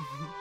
Mm-hmm.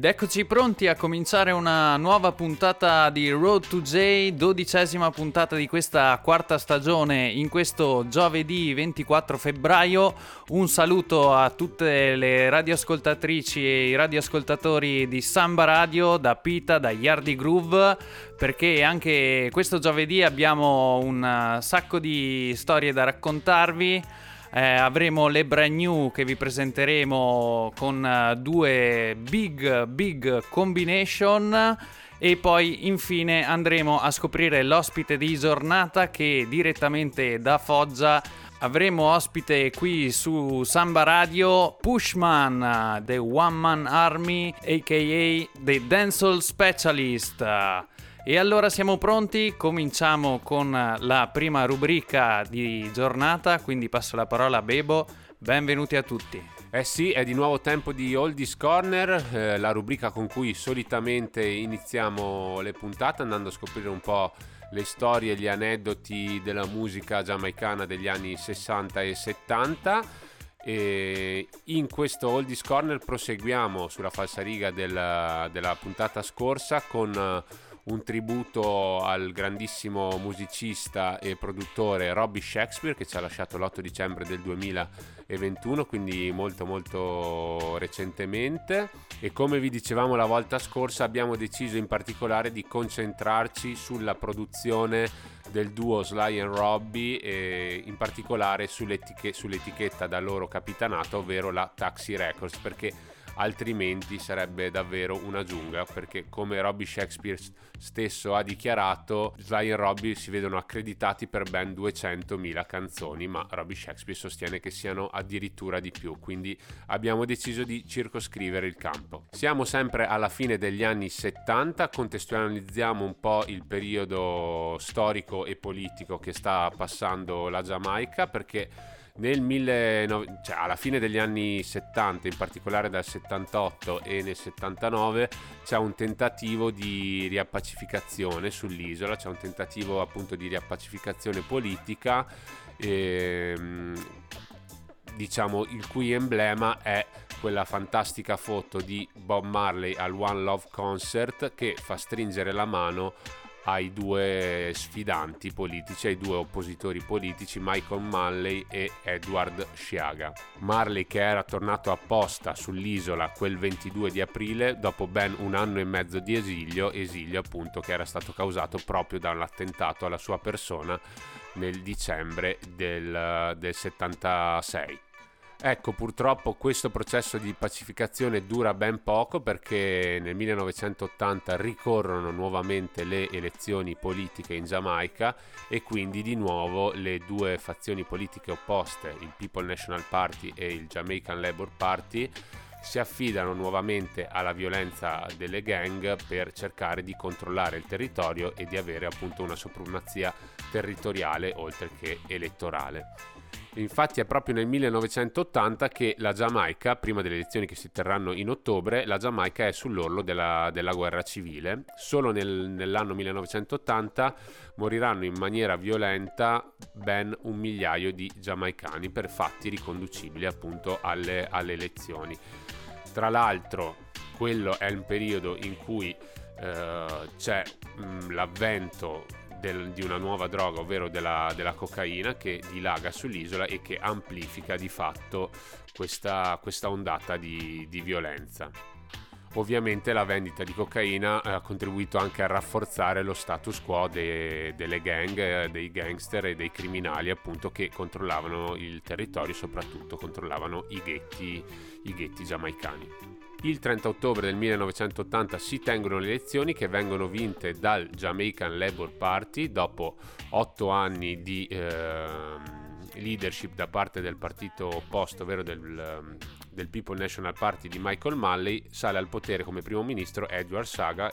Ed eccoci pronti a cominciare una nuova puntata di Road to J, dodicesima puntata di questa quarta stagione in questo giovedì 24 febbraio. Un saluto a tutte le radioascoltatrici e i radioascoltatori di Samba Radio, da Pita, da Yardi Groove, perché anche questo giovedì abbiamo un eh, sacco di storie da raccontarvi. Eh, avremo le brand new che vi presenteremo con eh, due big big combination. E poi infine andremo a scoprire l'ospite di giornata che direttamente da Foggia avremo ospite qui su Samba Radio Pushman The One Man Army aka The Dancehall Specialist e allora siamo pronti, cominciamo con la prima rubrica di giornata, quindi passo la parola a Bebo, benvenuti a tutti. Eh sì, è di nuovo tempo di Oldies Corner, eh, la rubrica con cui solitamente iniziamo le puntate andando a scoprire un po' le storie, gli aneddoti della musica giamaicana degli anni 60 e 70. E in questo Oldies Corner proseguiamo sulla falsariga della, della puntata scorsa con eh, un tributo al grandissimo musicista e produttore Robbie Shakespeare che ci ha lasciato l'8 dicembre del 2021, quindi molto molto recentemente. E come vi dicevamo la volta scorsa abbiamo deciso in particolare di concentrarci sulla produzione del duo Sly and Robbie e in particolare sull'etica- sull'etichetta da loro capitanata, ovvero la Taxi Records, perché altrimenti sarebbe davvero una giungla perché come Robbie Shakespeare stesso ha dichiarato Sly e Robbie si vedono accreditati per ben 200.000 canzoni ma Robbie Shakespeare sostiene che siano addirittura di più quindi abbiamo deciso di circoscrivere il campo. Siamo sempre alla fine degli anni 70 contestualizziamo un po' il periodo storico e politico che sta passando la Giamaica perché nel 19... cioè alla fine degli anni 70, in particolare dal 78 e nel 79, c'è un tentativo di riappacificazione sull'isola, c'è un tentativo appunto di riappacificazione politica, ehm, diciamo il cui emblema è quella fantastica foto di Bob Marley al One Love Concert che fa stringere la mano ai due sfidanti politici, ai due oppositori politici, Michael Manley e Edward Sciaga. Marley che era tornato apposta sull'isola quel 22 di aprile dopo ben un anno e mezzo di esilio, esilio appunto che era stato causato proprio da un attentato alla sua persona nel dicembre del, del 76. Ecco, purtroppo questo processo di pacificazione dura ben poco perché nel 1980 ricorrono nuovamente le elezioni politiche in Giamaica e quindi di nuovo le due fazioni politiche opposte, il People National Party e il Jamaican Labour Party, si affidano nuovamente alla violenza delle gang per cercare di controllare il territorio e di avere appunto una supremazia territoriale oltre che elettorale. Infatti è proprio nel 1980 che la Giamaica, prima delle elezioni che si terranno in ottobre, la Giamaica è sull'orlo della, della guerra civile. Solo nel, nell'anno 1980 moriranno in maniera violenta ben un migliaio di giamaicani per fatti riconducibili appunto alle, alle elezioni. Tra l'altro quello è un periodo in cui eh, c'è mh, l'avvento del, di una nuova droga, ovvero della, della, cocaina, che dilaga sull'isola e che amplifica di fatto questa, questa ondata di, di violenza. Ovviamente la vendita di cocaina ha contribuito anche a rafforzare lo status quo de, delle gang, dei gangster e dei criminali appunto che controllavano il territorio, soprattutto controllavano i ghetti, i ghetti giamaicani. Il 30 ottobre del 1980 si tengono le elezioni che vengono vinte dal Jamaican Labour Party dopo otto anni di eh, leadership da parte del partito opposto, ovvero del, del People National Party di Michael Malley, sale al potere come primo ministro Edward Saga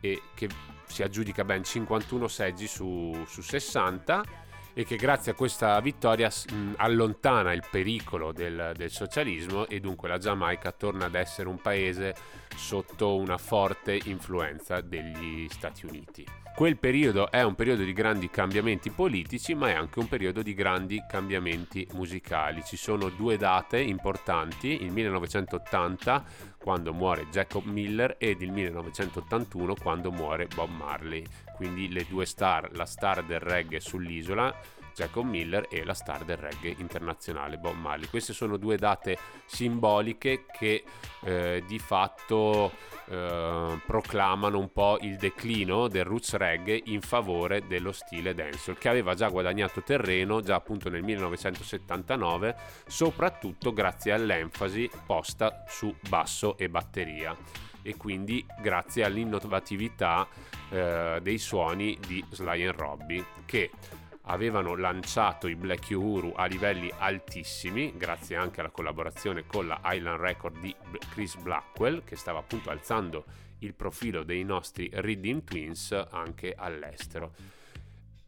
e che si aggiudica ben 51 seggi su, su 60 e che grazie a questa vittoria mh, allontana il pericolo del, del, socialismo e dunque la Giamaica torna ad essere un paese sotto una forte influenza degli Stati Uniti. Quel periodo è un periodo di grandi cambiamenti politici, ma è anche un periodo di grandi cambiamenti musicali. Ci sono due date importanti, il 1980 quando muore Jacob Miller ed il 1981 quando muore Bob Marley. Quindi le due star, la star del reggae sull'isola, Jacob Miller e la star del reggae internazionale Bob Marley. Queste sono due date simboliche che eh, di fatto eh, proclamano un po' il declino del roots reggae in favore dello stile dancehall che aveva già guadagnato terreno già appunto nel 1979 soprattutto grazie all'enfasi posta su basso e batteria e quindi grazie all'innovatività eh, dei suoni di Sly and Robbie che avevano lanciato i Black Uhuru a livelli altissimi grazie anche alla collaborazione con la Island Record di Chris Blackwell che stava appunto alzando il profilo dei nostri Reading Twins anche all'estero.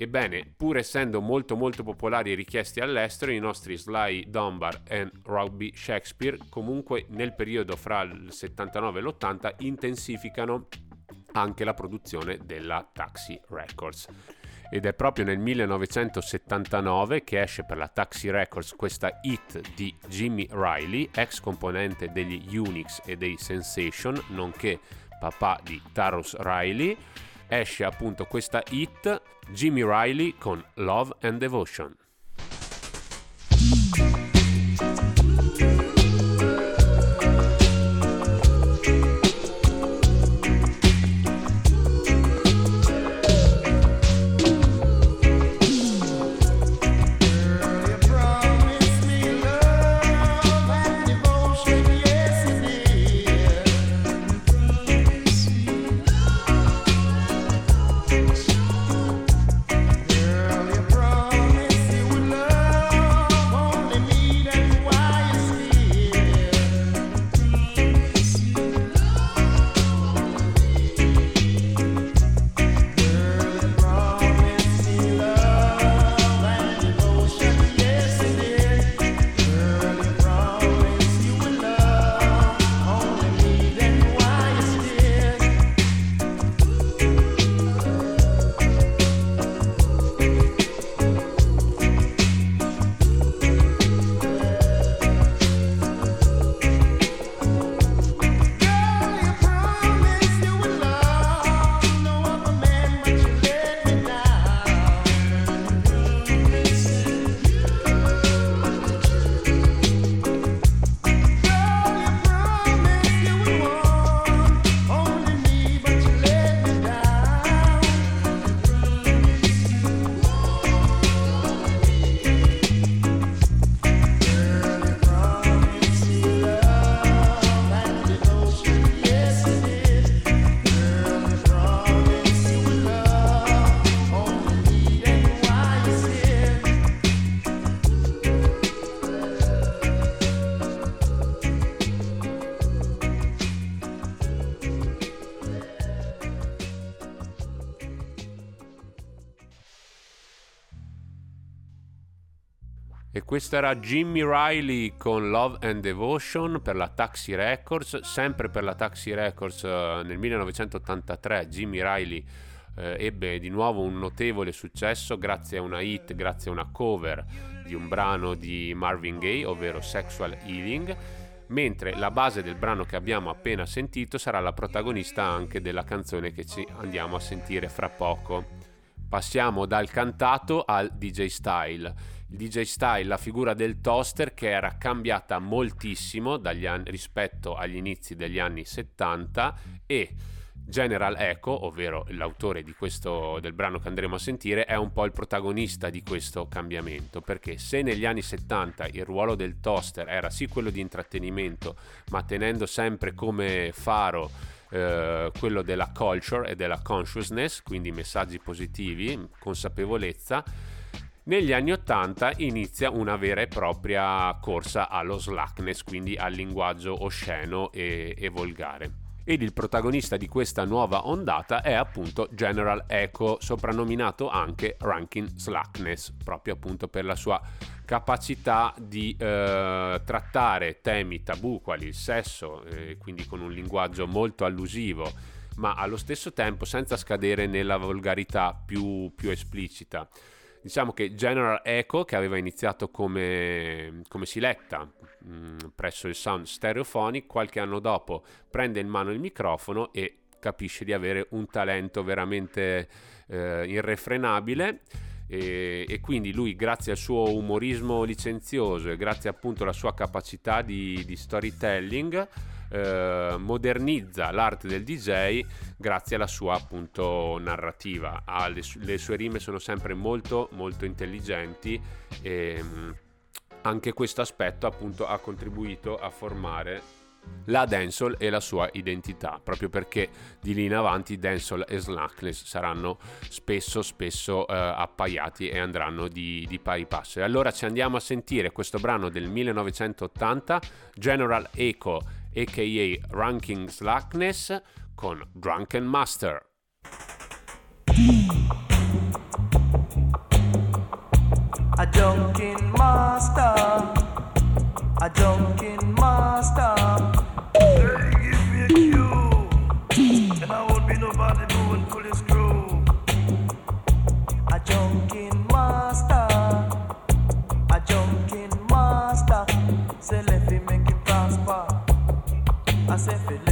Ebbene, pur essendo molto molto popolari e richiesti all'estero, i nostri Sly Dunbar e Robbie Shakespeare comunque nel periodo fra il 79 e l'80 intensificano anche la produzione della Taxi Records. Ed è proprio nel 1979 che esce per la Taxi Records questa hit di Jimmy Riley, ex componente degli Unix e dei Sensation, nonché papà di Tarus Riley esce appunto questa hit Jimmy Riley con Love and Devotion. Era Jimmy Riley con Love and Devotion per la Taxi Records, sempre per la Taxi Records eh, nel 1983 Jimmy Riley eh, ebbe di nuovo un notevole successo grazie a una hit, grazie a una cover di un brano di Marvin Gaye, ovvero Sexual Healing, mentre la base del brano che abbiamo appena sentito sarà la protagonista anche della canzone che ci andiamo a sentire fra poco. Passiamo dal cantato al DJ style. DJ style, la figura del toaster che era cambiata moltissimo anni, rispetto agli inizi degli anni 70 e General Echo, ovvero l'autore questo, del brano che andremo a sentire, è un po' il protagonista di questo cambiamento, perché se negli anni 70 il ruolo del toaster era sì quello di intrattenimento, ma tenendo sempre come faro eh, quello della culture e della consciousness, quindi messaggi positivi, consapevolezza, negli anni 80 inizia una vera e propria corsa allo slackness, quindi al linguaggio osceno e, e volgare ed il protagonista di questa nuova ondata è appunto General Echo, soprannominato anche Ranking Slackness, proprio appunto per la sua capacità di eh, trattare temi tabù quali il sesso, eh, quindi con un linguaggio molto allusivo, ma allo stesso tempo senza scadere nella volgarità più, più esplicita. Diciamo che General Echo, che aveva iniziato come, come siletta mh, mm, presso il Sound Stereophonic, qualche anno dopo prende in mano il microfono e capisce di avere un talento veramente eh, irrefrenabile. E, e, quindi lui grazie al suo umorismo licenzioso e grazie appunto alla sua capacità di, di storytelling eh, modernizza l'arte del DJ grazie alla sua appunto narrativa. Ah, le, le, sue rime sono sempre molto molto intelligenti e mm, anche questo aspetto appunto ha contribuito a formare la dancehall e la sua identità, proprio perché di lì in avanti dancehall e slackness saranno spesso spesso eh, appaiati e andranno di, di pari passo. E allora ci andiamo a sentire questo brano del 1980, General Echo aka Ranking Slackness con Drunken Master. A drunken master, a drunken master. I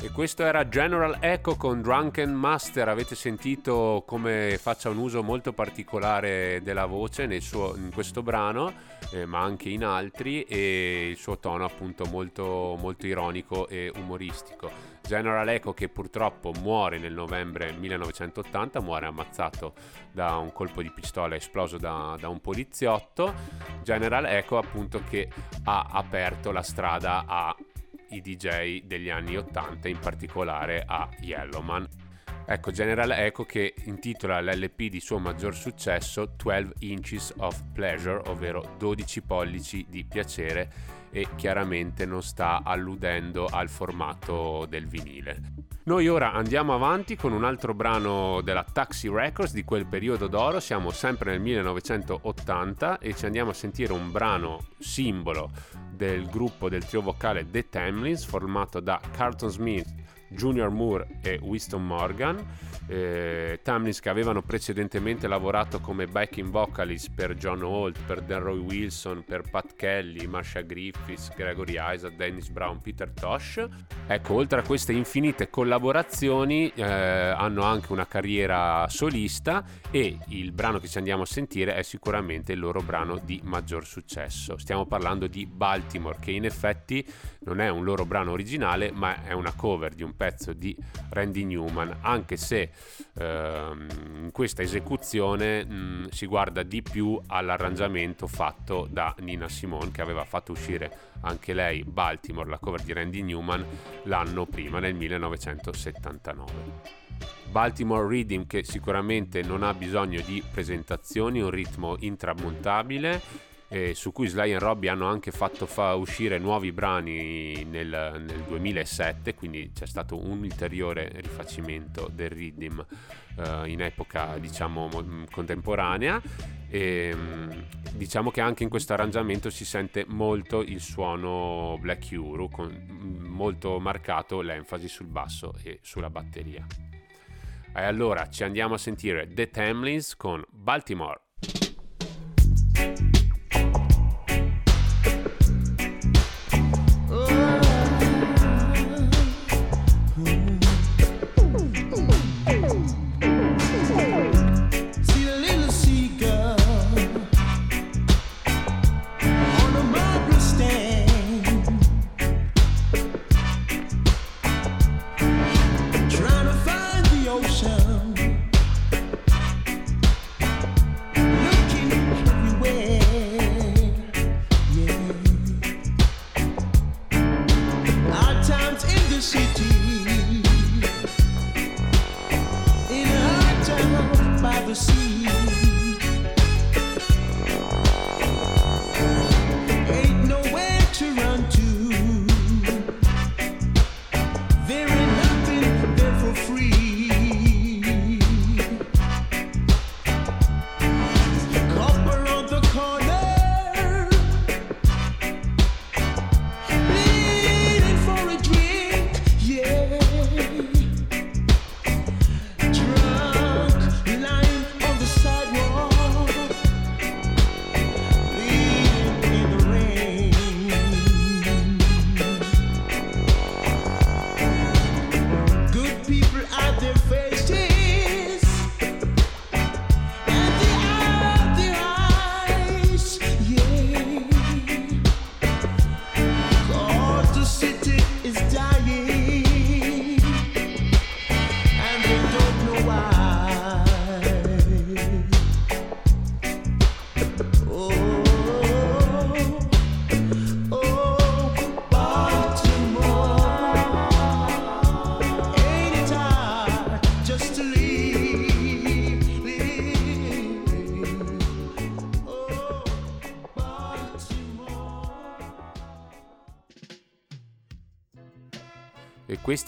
E questo era General Echo con Drunken Master. Avete sentito come faccia un uso molto particolare della voce suo, in questo brano, eh, ma anche in altri, e il suo tono appunto molto, molto ironico e umoristico. General Echo che purtroppo muore nel novembre 1980, muore ammazzato da un colpo di pistola esploso da, da un poliziotto. General Echo appunto che ha aperto la strada a i DJ degli anni 80, in particolare a Yellowman. Ecco, General Echo che intitola l'LP di suo maggior successo 12 Inches of Pleasure, ovvero 12 pollici di piacere e chiaramente non sta alludendo al formato del vinile. Noi ora andiamo avanti con un altro brano della Taxi Records di quel periodo d'oro, siamo sempre nel 1980 e ci andiamo a sentire un brano simbolo del gruppo del trio vocale The Tamlins formato da Carlton Smith Junior Moore e Winston Morgan, eh, Tamlins che avevano precedentemente lavorato come backing vocalist per John Holt, per Delroy Wilson, per Pat Kelly, Marsha Griffiths, Gregory Isaac, Dennis Brown, Peter Tosh. Ecco, oltre a queste infinite collaborazioni eh, hanno anche una carriera solista e il brano che ci andiamo a sentire è sicuramente il loro brano di maggior successo. Stiamo parlando di Baltimore che in effetti non è un loro brano originale ma è una cover di un pezzo di Randy Newman, anche se ehm, in questa esecuzione mh, si guarda di più all'arrangiamento fatto da Nina Simone che aveva fatto uscire anche lei Baltimore, la cover di Randy Newman, l'anno prima, nel 1979. Baltimore Reading che sicuramente non ha bisogno di presentazioni, un ritmo intramontabile eh, su cui Sly e Robbie hanno anche fatto fa uscire nuovi brani nel, nel, 2007, quindi c'è stato un ulteriore rifacimento del rhythm eh, in epoca diciamo contemporanea e diciamo che anche in questo arrangiamento si sente molto il suono Black Euro con molto marcato l'enfasi sul basso e sulla batteria. E allora ci andiamo a sentire The Tamlins con Baltimore.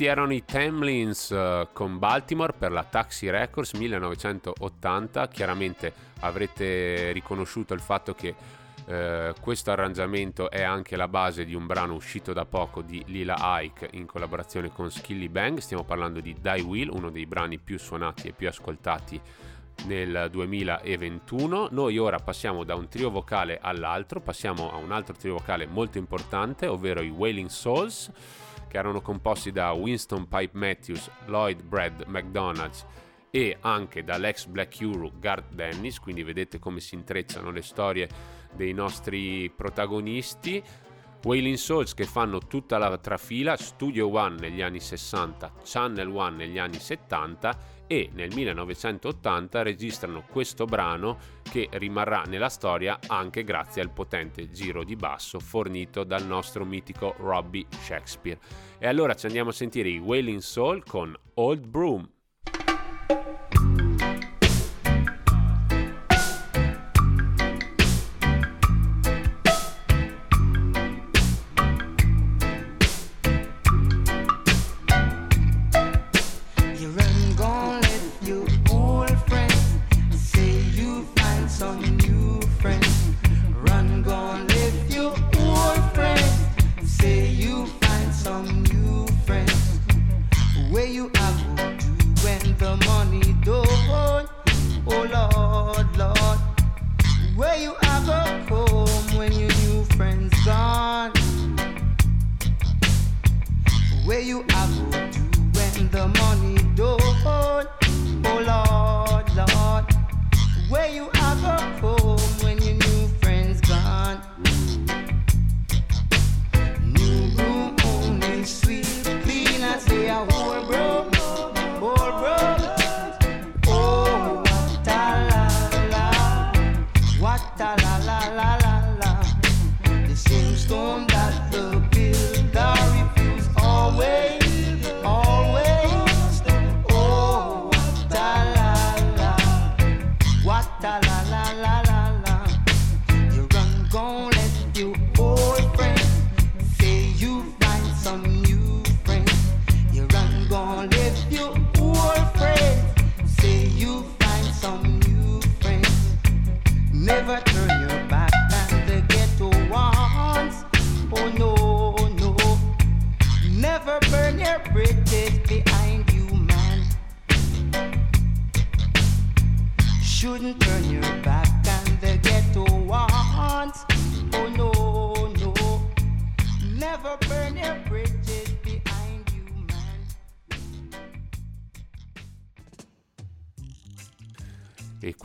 Questi erano i Tamlins uh, con Baltimore per la Taxi Records 1980. Chiaramente avrete riconosciuto il fatto che uh, questo arrangiamento è anche la base di un brano uscito da poco di Lila Ike in collaborazione con Skilly Bang. Stiamo parlando di Die Will, uno dei brani più suonati e più ascoltati nel 2021. Noi ora passiamo da un trio vocale all'altro, passiamo a un altro trio vocale molto importante, ovvero i Wailing Souls che erano composti da Winston Pipe Matthews, Lloyd Brad McDonald's e anche dall'ex Black Euro Garth Dennis, quindi vedete come si intrecciano le storie dei nostri protagonisti. Wailing Souls che fanno tutta la trafila, Studio One negli anni 60, Channel One negli anni 70 e nel 1980 registrano questo brano che rimarrà nella storia anche grazie al potente giro di basso fornito dal nostro mitico Robbie Shakespeare. E allora ci andiamo a sentire i Wailing Soul con Old Broom.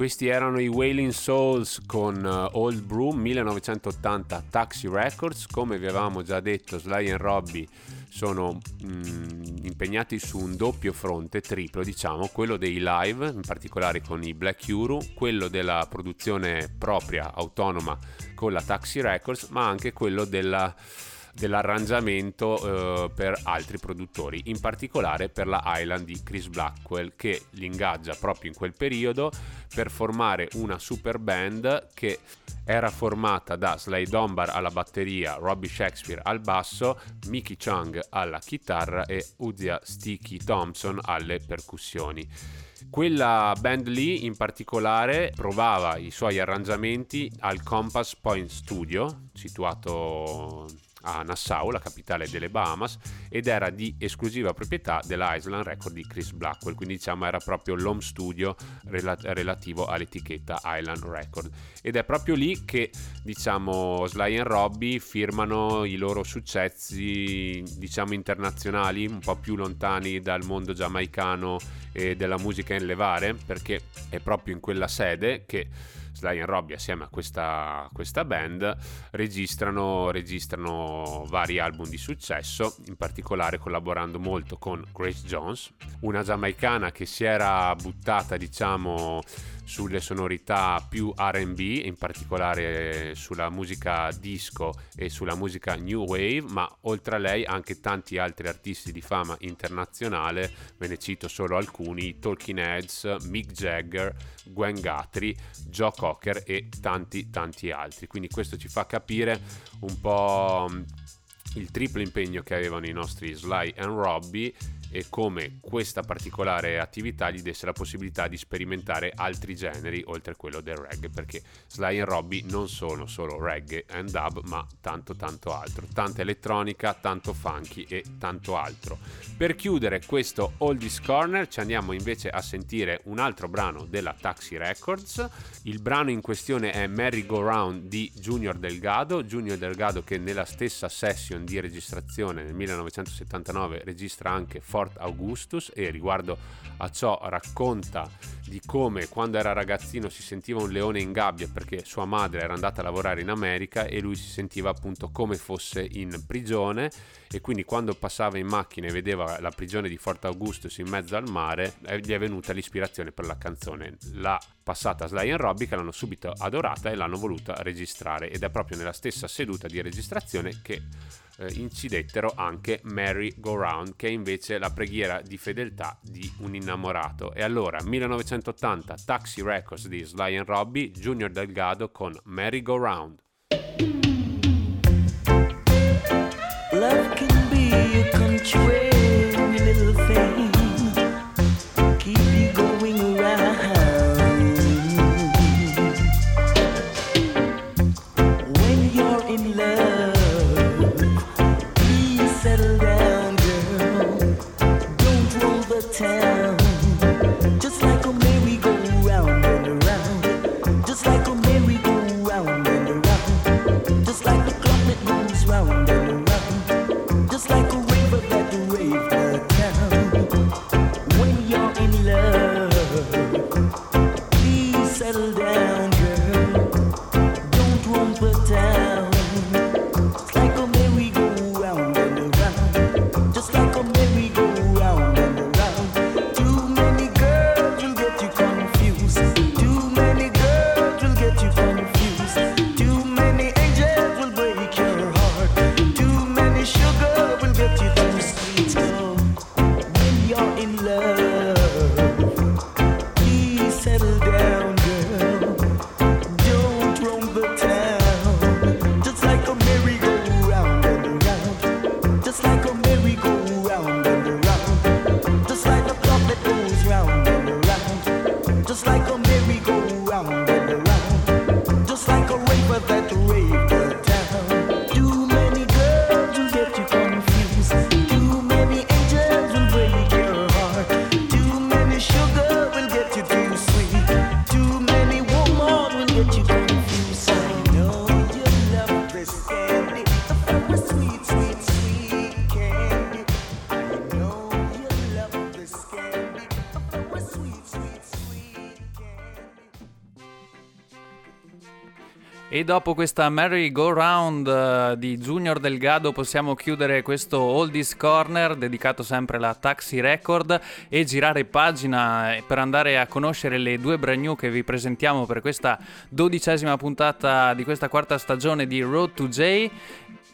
Questi erano i Wailing Souls con uh, Old Broom 1980 Taxi Records. Come vi avevamo già detto, Sly e Robbie sono mh, impegnati su un doppio fronte, triplo diciamo, quello dei live, in particolare con i Black Euro, quello della produzione propria, autonoma con la Taxi Records, ma anche quello della dell'arrangiamento eh, per altri produttori, in particolare per la Island di Chris Blackwell che li ingaggia proprio in quel periodo per formare una super band che era formata da Slade Dombar alla batteria, Robbie Shakespeare al basso, Mickey Chung alla chitarra e Uzia Sticky Thompson alle percussioni. Quella band lì in particolare provava i suoi arrangiamenti al Compass Point Studio, situato a Nassau, la capitale delle Bahamas, ed era di esclusiva proprietà della Island Record di Chris Blackwell, quindi diciamo era proprio l'home studio rela- relativo all'etichetta Island Record. Ed è proprio lì che diciamo Sly e Robbie firmano i loro successi diciamo internazionali, un po' più lontani dal mondo giamaicano e della musica in levare, perché è proprio in quella sede che Sly Robbie assieme a questa, questa band registrano, registrano vari album di successo, in particolare collaborando molto con Grace Jones, una giamaicana che si era buttata diciamo sulle sonorità più RB, in particolare sulla musica disco e sulla musica new wave, ma oltre a lei anche tanti altri artisti di fama internazionale, ve ne cito solo alcuni, Talking Heads, Mick Jagger, Gwen Guthrie, Joe Cocker e tanti tanti altri. Quindi questo ci fa capire un po' il triplo impegno che avevano i nostri Sly and Robbie e come questa particolare attività gli desse la possibilità di sperimentare altri generi oltre a quello del reggae perché Sly e Robbie non sono solo reggae and dub ma tanto tanto altro. Tanta elettronica, tanto funky e tanto altro. Per chiudere questo Oldies Corner ci andiamo invece a sentire un altro brano della Taxi Records. Il brano in questione è Merry Go Round di Junior Delgado. Junior Delgado che nella stessa session di registrazione nel 1979 registra anche For Fort Augustus e riguardo a ciò racconta di come quando era ragazzino si sentiva un leone in gabbia perché sua madre era andata a lavorare in America e lui si sentiva appunto come fosse in prigione e quindi quando passava in macchina e vedeva la prigione di Fort Augustus in mezzo al mare eh, gli è venuta l'ispirazione per la canzone. L'ha passata a Sly and Robbie che l'hanno subito adorata e l'hanno voluta registrare ed è proprio nella stessa seduta di registrazione che eh, incidettero anche Mary Go Round, che è invece la preghiera di fedeltà di un innamorato. E allora, 1980, Taxi Records di Sly and Robbie, Junior Delgado con Mary Go Round. Love can be a country dopo questa Merry Go Round uh, di Junior Delgado possiamo chiudere questo Oldies Corner dedicato sempre alla Taxi Record e girare pagina eh, per andare a conoscere le due brand new che vi presentiamo per questa dodicesima puntata di questa quarta stagione di Road to J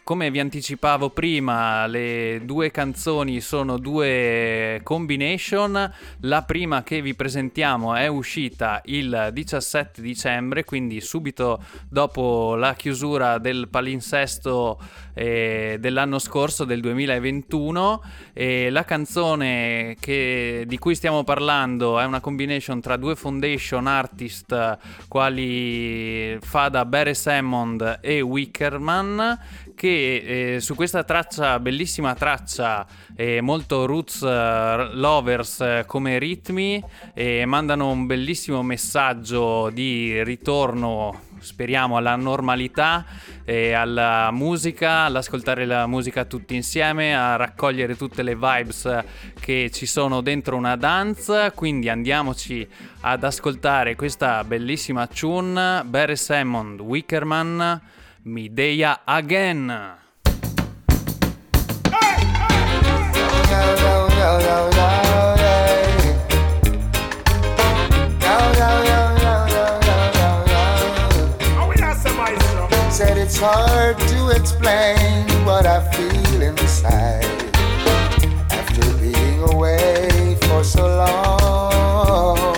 come vi anticipavo prima, le due canzoni sono due combination. La prima che vi presentiamo è uscita il 17 dicembre, quindi subito dopo la chiusura del palinsesto eh, dell'anno scorso, del 2021. E la canzone che, di cui stiamo parlando è una combination tra due foundation artist quali Fada Beres Hammond e Wickerman che eh, su questa traccia, bellissima traccia, eh, molto roots uh, lovers uh, come ritmi, eh, mandano un bellissimo messaggio di ritorno speriamo alla normalità e alla musica, all'ascoltare la musica tutti insieme, a raccogliere tutte le vibes che ci sono dentro una dance. Quindi andiamoci ad ascoltare questa bellissima tune, Barry Hammond, Wickerman. Midea again. Said it's hard to explain what I feel inside after being away for so long.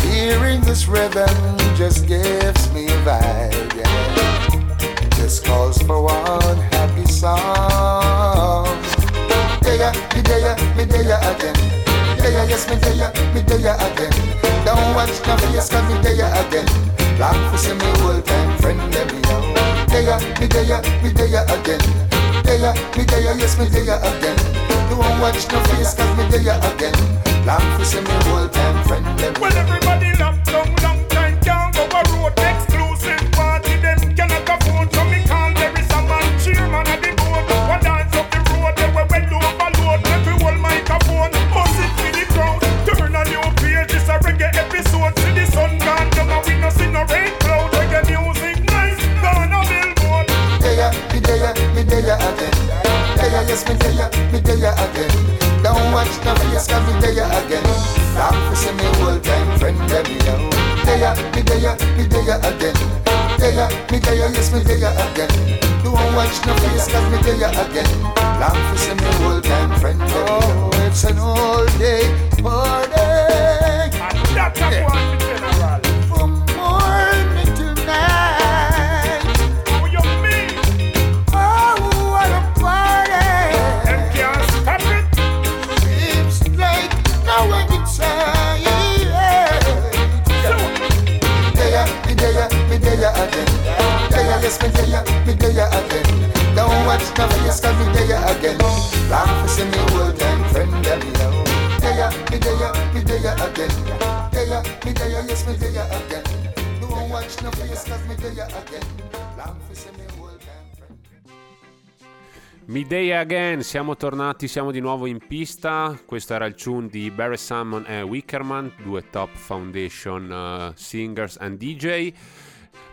Hearing this rhythm just gives me a vibe. This calls for one happy song. Deya, me deya, me deya again. Deya, yes, me deya, me deya again. Don't watch no face, cause me deya again. Long for see me old time friend, let me know. Deya, me deya, me deya again. Deya, me deya, yes, me deya again. Don't watch no face, cause me deya again. Long for see me old time friend, let me know. Well, everybody locked yes, me deya, me deya again. Don't watch no face, cause me deya again. Long for see me old time friend, let me know. Deya, me deya, me deya again. Deya, me deya, yes, me deya again. Don't watch no face, cause me deya again. Long for see me old time friend, let me know. Oh, it's an all day party. And that's a one Midday Again, siamo tornati, siamo di nuovo in pista. Questo era il tune di Barry Salmon e Wickerman, due top foundation uh, singers and DJ.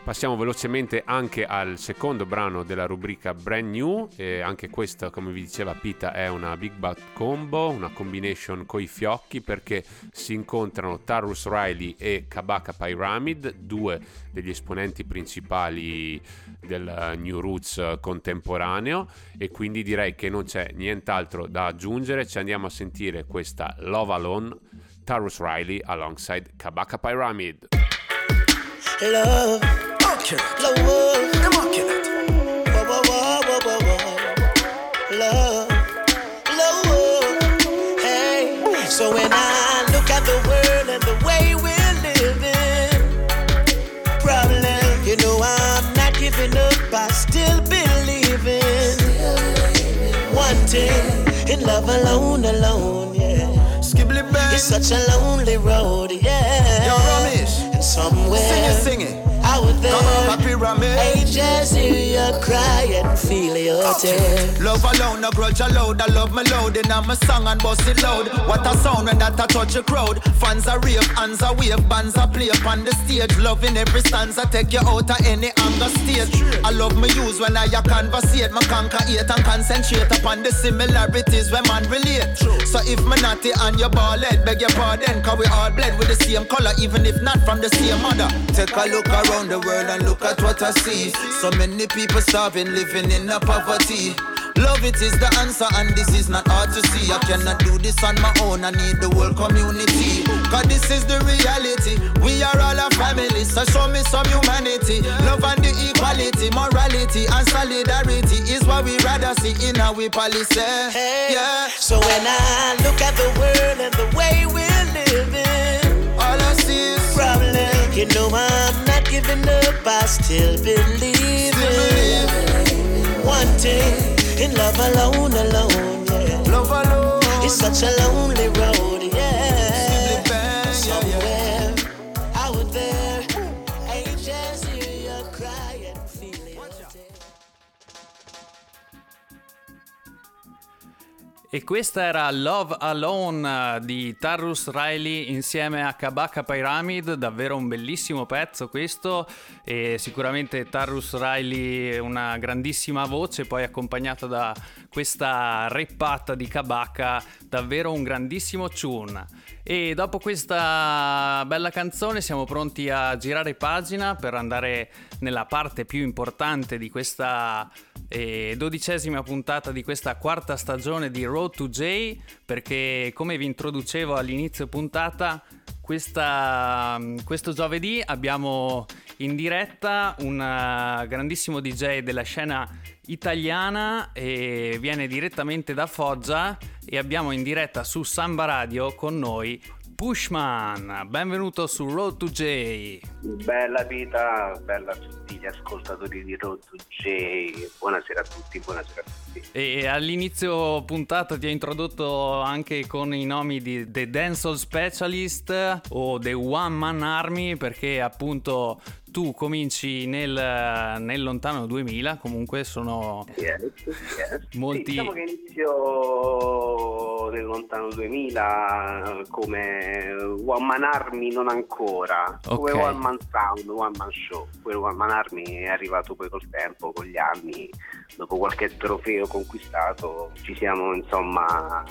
Passiamo velocemente anche al secondo brano della rubrica Brand New. E anche questa, come vi diceva Pita, è una Big Bad Combo, una combination coi fiocchi perché si incontrano Tarus Riley e Kabaka Pyramid, due degli esponenti principali del New Roots contemporaneo e quindi direi che non c'è nient'altro da aggiungere, ci andiamo a sentire questa Love Alone, Tarus Riley alongside Kabaka Pyramid. Love, love, love, hey. So when I love alone, alone, yeah. Skibbly bang. It's such a lonely road, yeah. Yo, Ramesh. And somewhere Sing it, sing it. out there, Me. Angels hear you cry and feel your tears. Love alone, no grudge allowed. I love me loud in my song and bust it loud. What a sound when that I touch a crowd. Fans are rave, hands are wave, bands are play upon the stage. Loving every stanza, take you out of any anger state. I love me use when I a conversate. Me conquer hate and concentrate upon the similarities when man relate. So if my naughty and your ball head, beg your pardon. Cause we all bled with the same color, even if not from the same mother. Take a look around the world and look at what I see. So many people starving, living in a poverty. Love it is the answer, and this is not hard to see. I cannot do this on my own, I need the whole community. Cause this is the reality. We are all a family, so show me some humanity. Love and the equality, morality, and solidarity is what we rather see in our policy. Hey, Yeah. So when I look at the world and the way we're living, All I see is problem, you know I'm not giving up. I still believe in one thing in love alone, alone. Yeah. love alone. It's such a lonely road, yeah. E questa era Love Alone eh, di Tarrus Riley insieme a Kabaka Pyramid, davvero un bellissimo pezzo questo e sicuramente Tarrus Riley una grandissima voce, poi accompagnata da questa reppata di Kabaka, davvero un grandissimo tune. E dopo questa bella canzone siamo pronti a girare pagina per andare nella parte più importante di questa eh, dodicesima puntata di questa quarta stagione di Road to J perché come vi introducevo all'inizio puntata questa- questo giovedì abbiamo in diretta un eh, grandissimo DJ della scena italiana e viene direttamente da Foggia e abbiamo in diretta su Samba Radio con noi Pushman. Benvenuto su Road to J. Bella vita, bella a tutti gli ascoltatori di Road to J. Buonasera a tutti, buonasera a tutti. E all'inizio puntata ti ho introdotto anche con i nomi di The Dancehall Specialist o The One Man Army perché appunto tu cominci nel, nel lontano 2000, comunque sono Yes, yes. Molti- Sì, diciamo che inizio nel lontano 2000 come One Man Army non ancora, come Ok. One Man Sound, One Man Show. Poi One Man Army è arrivato poi col tempo, con gli anni, dopo qualche trofeo conquistato, ci siamo insomma...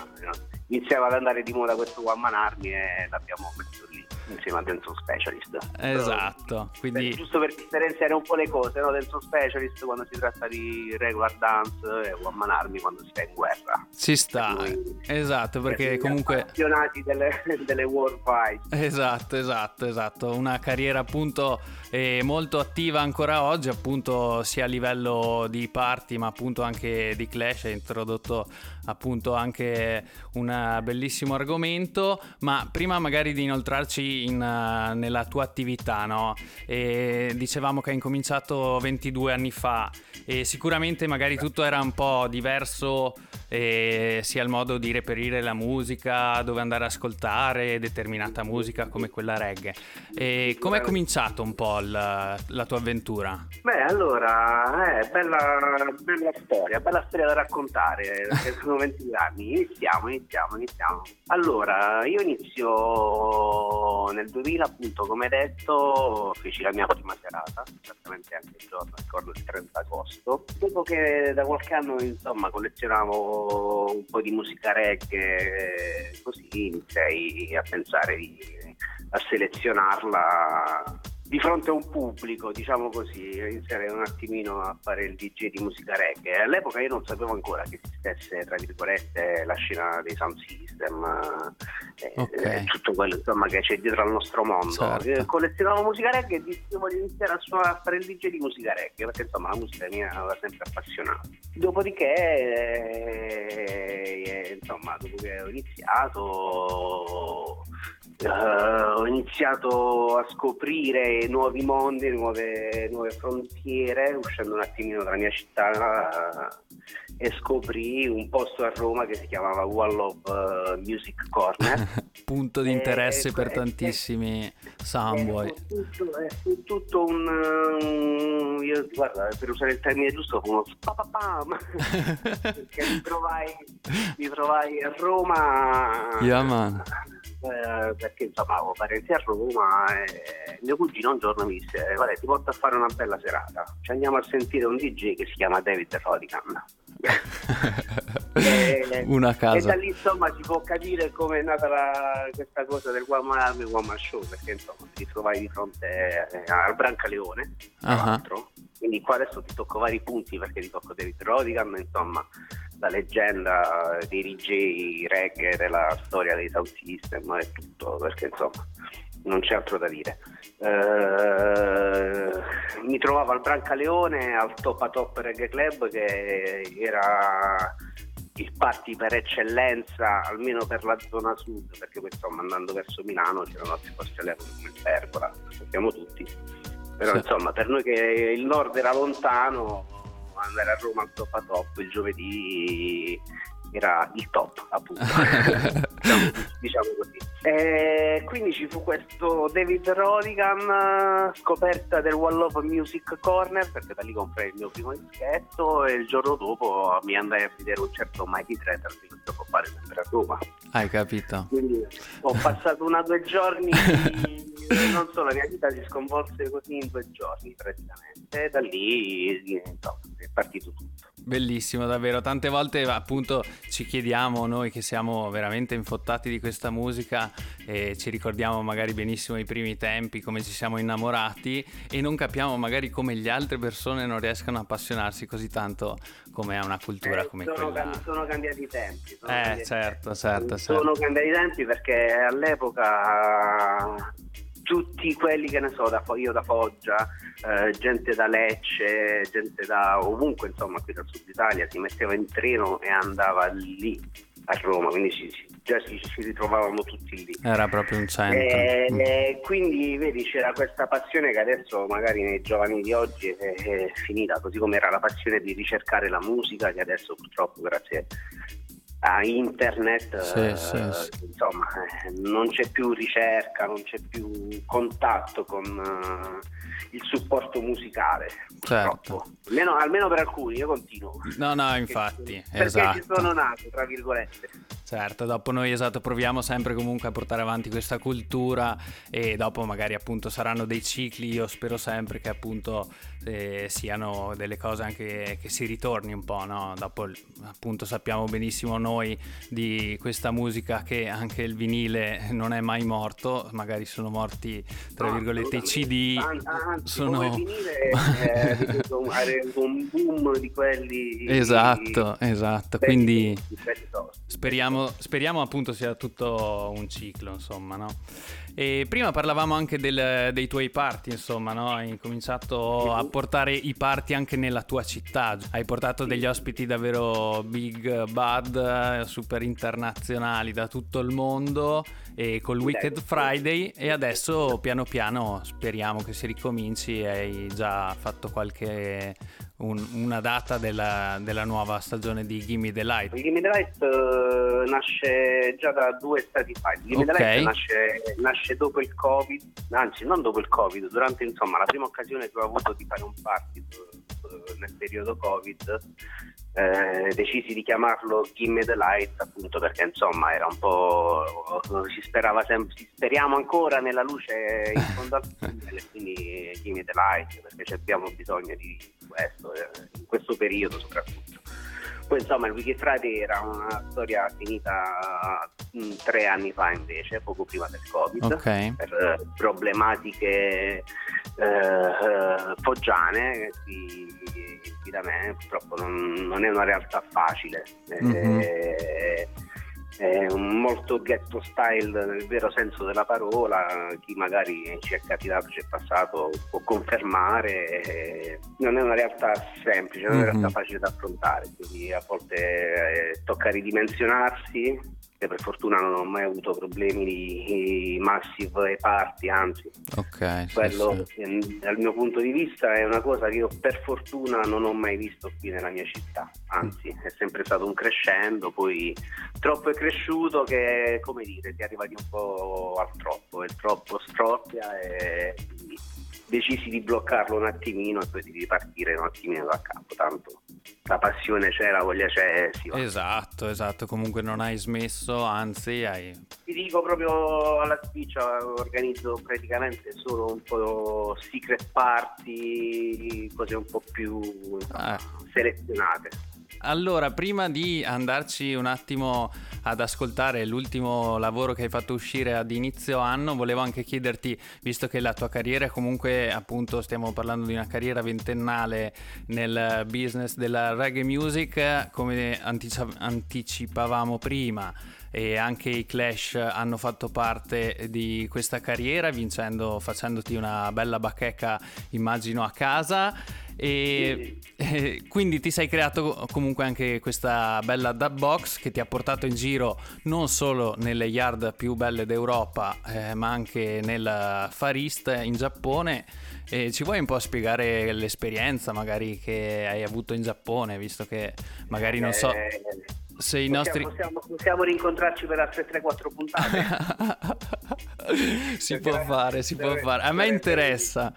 Iniziava ad andare di moda questo One Man Army e l'abbiamo messo insieme a Dance Specialist. esatto, quindi giusto per differenziare un po' le cose, no? Dance Specialist quando si tratta di regular dance e One Man Army quando si è in guerra. ci sta. Noi- Esatto, perché Per comunque appassionati delle, delle war fight. Esatto, esatto, esatto. Una carriera appunto eh, molto attiva ancora oggi, appunto sia a livello di party, ma appunto anche di Clash. Ha introdotto appunto anche un bellissimo argomento. Ma prima magari di inoltrarci in, eh, nella tua attività, no? E dicevamo che hai incominciato 22 anni fa e sicuramente magari tutto era un po' diverso eh, sia il modo di reperire la musica, dove andare ad ascoltare determinata musica come quella reggae. E come è cominciato un po' il- la tua avventura? Beh, allora, eh, bella, bella storia, bella storia da raccontare, sono 22 anni. Iniziamo, iniziamo, iniziamo. Allora, io inizio nel 2000, appunto, come detto, feci la mia prima serata, esattamente anche il giorno, ricordo il 30 agosto. Dopo che da qualche anno, insomma, collezionavo un po' di musica reggae, così iniziai a pensare di, a selezionarla di fronte a un pubblico, diciamo così, iniziare un attimino a fare il DJ di musica reggae. All'epoca io non sapevo ancora che esistesse, tra virgolette, la scena dei sound system, eh, Ok. eh, tutto quello insomma, che c'è dietro al nostro mondo. Certo. Eh, collezionavo musica reggae e dissi voglio iniziare a, suonare, a fare il DJ di musica reggae, perché insomma la musica mi aveva sempre appassionato. Dopodiché, eh, eh, insomma, dopo che ho iniziato... Eh, ho iniziato a scoprire nuovi mondi, nuove, nuove frontiere, uscendo un attimino dalla mia città e scoprì un posto a Roma che si chiamava Wall of eh, Music Corner. Punto di interesse per eh, tantissimi. È fu tutto, è tutto un, um, io, guarda, per usare il termine giusto, uno spapapam, perché mi trovai, mi trovai a Roma, Yeah, man. Eh, perché insomma avevo parenti a Roma e mio cugino un giorno mi disse, guarda ti porto a fare una bella serata, ci andiamo a sentire un DJ che si chiama David Rodican. E- Una E casa. da lì insomma si può capire come è nata la- questa cosa del One Man Army One Man Show perché insomma ti trovai di fronte eh, al Brancaleone l'altro quindi qua adesso ti tocco vari punti perché ti tocco David Rodigan insomma la leggenda dei DJ reggae della storia dei Sound System e tutto perché insomma non c'è altro da dire Eh, mi trovavo al Brancaleone al Top a Top Reggae Club che era il party per eccellenza, almeno per la zona sud, perché poi insomma andando verso Milano c'erano altri posti all'epoca come il Pergola, lo sappiamo tutti. Però Sì. insomma per noi che il nord era lontano, andare a Roma al top a top il giovedì era il top appunto. diciamo, diciamo così. E quindi ci fu questo David Rodigan, scoperta del Wall of Music Corner, perché da lì comprai il mio primo dischetto e il giorno dopo mi andai a vedere un certo Mighty Treasure di questo fare sempre a Roma. Hai capito? Quindi ho passato una due giorni, non so, la mia vita si sconvolse così in due giorni praticamente, e da lì insomma, è partito tutto. Bellissimo, davvero. Tante volte appunto ci chiediamo noi che siamo veramente infottati di questa musica e ci ricordiamo magari benissimo i primi tempi, come ci siamo innamorati e non capiamo magari come le altre persone non riescano a appassionarsi così tanto come a una cultura Eh, come sono, quella. cam- sono cambiati i tempi. sono Eh, cambiati certo, tempi. certo, Sono certo. cambiati i tempi perché all'epoca tutti quelli che ne so, da, io da Foggia, eh, gente da Lecce, gente da ovunque, insomma, qui dal sud Italia, si metteva in treno e andava lì a Roma, quindi ci- ci- già ci, ci ritrovavamo tutti lì. Era proprio un centro. E, Mm. e quindi vedi c'era questa passione che adesso magari nei giovani di oggi è, è finita, così come era la passione di ricercare la musica che adesso purtroppo grazie a internet Sì, eh, sì, sì. insomma eh, non c'è più ricerca, non c'è più contatto con eh, il supporto musicale. Certo. purtroppo. Almeno, almeno per alcuni, io continuo. No, no, Perché- infatti, perché esatto. ci sono nato, tra virgolette. Certo, dopo noi esatto proviamo sempre comunque a portare avanti questa cultura e dopo magari appunto saranno dei cicli, io spero sempre che appunto eh, siano delle cose anche che si ritorni un po', no? Dopo appunto sappiamo benissimo noi di questa musica che anche il vinile non è mai morto, magari sono morti tra No, virgolette i. CD, An- anzi, sono... come vinile è avuto un- boom di quelli Esatto, esatto, quindi tosti. Speriamo, speriamo appunto sia tutto un ciclo, insomma, no? E prima parlavamo anche del- dei tuoi party, insomma, no? Hai incominciato a portare i party anche nella tua città. Hai portato degli ospiti davvero big bad, super internazionali da tutto il mondo e col Wicked Friday e adesso piano piano speriamo che si ricominci. Hai già fatto qualche un- una data della, della nuova stagione di Gimme the Light. Il Gimme the Light eh, nasce già da due stati fa. Il Gimme the Ok. Light nasce, nasce dopo il Covid, anzi non dopo il Covid, durante insomma la prima occasione che ho avuto di fare un party eh, nel periodo Covid. eh, decisi di chiamarlo Gimme the Light appunto perché insomma era un po' si sperava sempre si- speriamo ancora nella luce in fondo al tunnel quindi Gimme the Light perché ci abbiamo bisogno di questo eh, in questo periodo soprattutto poi insomma il Wiki Friday era una storia finita mm, tre anni fa invece, poco prima del Covid, Ok. per eh, problematiche eh, eh, foggiane qui, qui da me, purtroppo non, non è una realtà facile. Mhm. Eh, è un molto ghetto style nel vero senso della parola, chi magari ci è capitato, ci è passato può confermare, eh, non è una realtà semplice, non è una Mhm. realtà facile da affrontare, quindi a volte eh, tocca ridimensionarsi, per fortuna non ho mai avuto problemi di- massive party, anzi. Ok, sì, Quello, sì. eh, dal mio punto di vista, è una cosa che io per fortuna non ho mai visto qui nella mia città. Anzi, è sempre stato un crescendo, poi troppo è cresciuto che, come dire, ti arrivati un po' al troppo, il troppo stroppia e decisi di bloccarlo un attimino e poi di ripartire un attimino da capo. Tanto la passione c'è, la voglia c'è, va. Esatto, esatto, comunque non hai smesso, anzi hai... Ti dico proprio alla spiccia, organizzo praticamente solo un po' secret party, cose un po' più Ah. selezionate. Allora, prima di andarci un attimo ad ascoltare l'ultimo lavoro che hai fatto uscire ad inizio anno, volevo anche chiederti, visto che la tua carriera è comunque, appunto, stiamo parlando di una carriera ventennale nel business della reggae music, come antici- anticipavamo prima, e anche i Clash hanno fatto parte di questa carriera, vincendo, facendoti una bella bacheca, immagino, a casa. E eh, quindi ti sei creato comunque anche questa bella dub box che ti ha portato in giro non solo nelle yard più belle d'Europa, eh, ma anche nel Far East in Giappone. E ci vuoi un po' spiegare l'esperienza magari che hai avuto in Giappone, visto che magari non so Eh, se i possiamo, nostri... possiamo, possiamo rincontrarci per altre 3-4 puntate. si può fare, si può fare. A me interessa.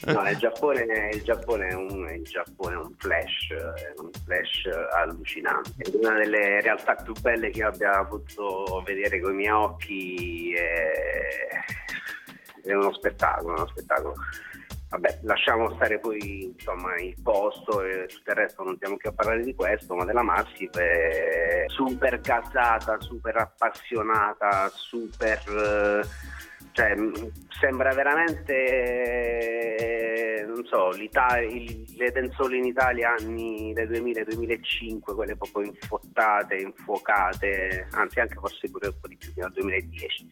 No, il Giappone, il Giappone è, un, il Giappone è un flash, è un flash allucinante. È una delle realtà più belle che abbia potuto vedere con i miei occhi. È, è uno spettacolo, uno spettacolo. Vabbè, lasciamo stare poi insomma il posto e tutto il resto, non stiamo più a parlare di questo, ma della Massive è super gasata, super appassionata, super eh, cioè, sembra veramente, eh, non so, il- le densole in Italia anni del 2000-2005, quelle proprio infottate, infuocate, anzi anche forse pure un po' di più fino al 2010.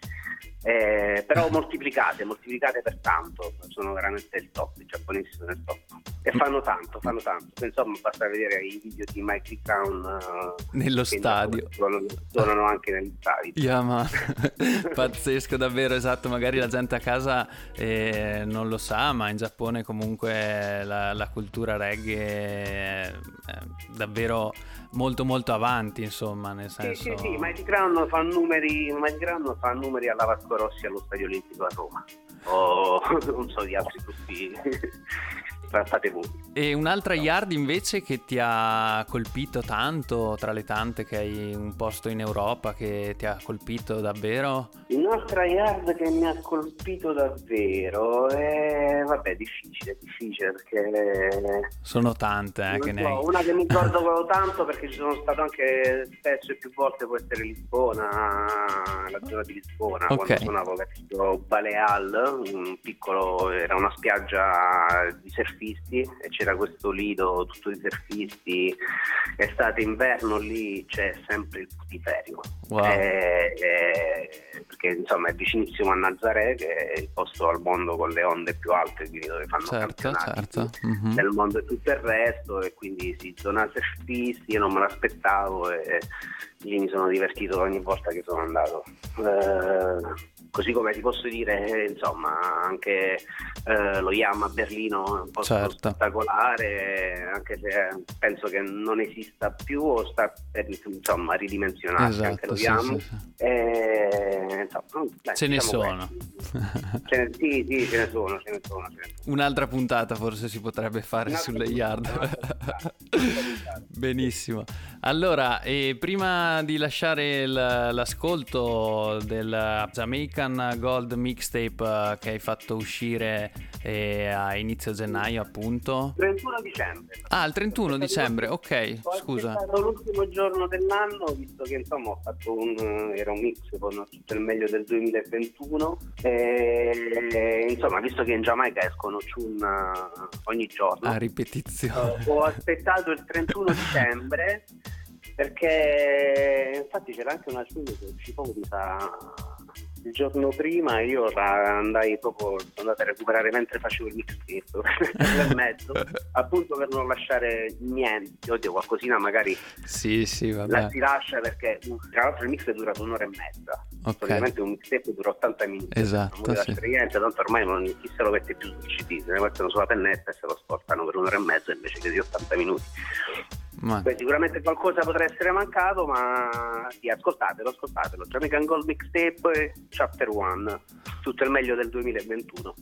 Eh, però moltiplicate, moltiplicate per tanto, sono veramente il top, i giapponesi sono il top. E fanno tanto, fanno tanto. Insomma, basta vedere i video di Mikey Crown eh, Nello stadio. Suonano, anche negli stadi. Yama, pazzesco davvero, esatto, magari la gente a casa eh, non lo sa, ma in Giappone comunque la, la cultura reggae è, davvero molto molto avanti, insomma, nel Sì, senso... sì, sì, Mighty Crown fa numeri, Mighty Crown fa numeri alla Vasco Rossi allo Stadio Olimpico a Roma. O non so di altri gruppi. Fate voi. E un'altra yard invece che ti ha colpito tanto, tra le tante che hai un posto in Europa che ti ha colpito davvero? Un'altra yard che mi ha colpito davvero è, vabbè, difficile, difficile perché Sono tante, eh, che so, ne hai. Una che mi ricordo tanto perché ci sono stato anche spesso e più volte può essere Lisbona, la zona di Lisbona, Ok. quando suonavo verso Baleal, un piccolo, era una spiaggia di surfisti e c'era questo lido tutto di surfisti, estate inverno lì c'è sempre il putiferio. Wow. Eh, eh, perché insomma è vicinissimo a Nazaré che è il posto al mondo con le onde più alte quindi dove fanno Certo, certo. mhm. del mondo e tutto il resto e quindi sì, zona surfisti, io non me l'aspettavo e lì mi sono divertito ogni volta che sono andato. Eh, così come ti posso dire, eh, insomma, anche eh, lo Yam a Berlino è un posto Certo. spettacolare, anche se penso che non esista più o sta per insomma ridimensionarsi anche Esatto, lo sì, sì, sì. Eh, insomma, beh, Ce ne diciamo. Ce ne- sì, sì, ce ne sono, ce ne sono. Un'altra puntata forse si potrebbe fare Un'altra sulle yard. puntata. Benissimo. Allora, e prima di lasciare l'ascolto del Jamaican Gold Mixtape eh, che hai fatto uscire eh, a inizio gennaio, appunto. 31 dicembre. Ah, il 31 dicembre, ok, scusa. aspettato l'ultimo giorno dell'anno, visto che insomma ho fatto un, era un mix con tutto il meglio del 2021 e insomma visto che in Giamaica escono Chun eh, ogni giorno, A ripetizione. ho aspettato il 31 dicembre perché infatti c'era anche una Chun che uscì poco mi sa il giorno prima io andai proprio sono andato a recuperare mentre facevo il mix e mezzo appunto per non lasciare niente oddio qualcosina magari Sì, sì, la si lascia perché tra l'altro il mix è durato un'ora e mezza Ok. Solitamente un mixtape dura 80 minuti. Esatto, Non sì. niente, tanto ormai non, chi se lo mette più sul CD, se ne mettono sulla pennetta e se lo spostano per un'ora e mezza invece che di 80 minuti. Ma- Beh, sicuramente qualcosa potrà essere mancato, ma sì, ascoltatelo, ascoltatelo. Jamaican Gold Mixtape Chapter 1, tutto il meglio del 2021.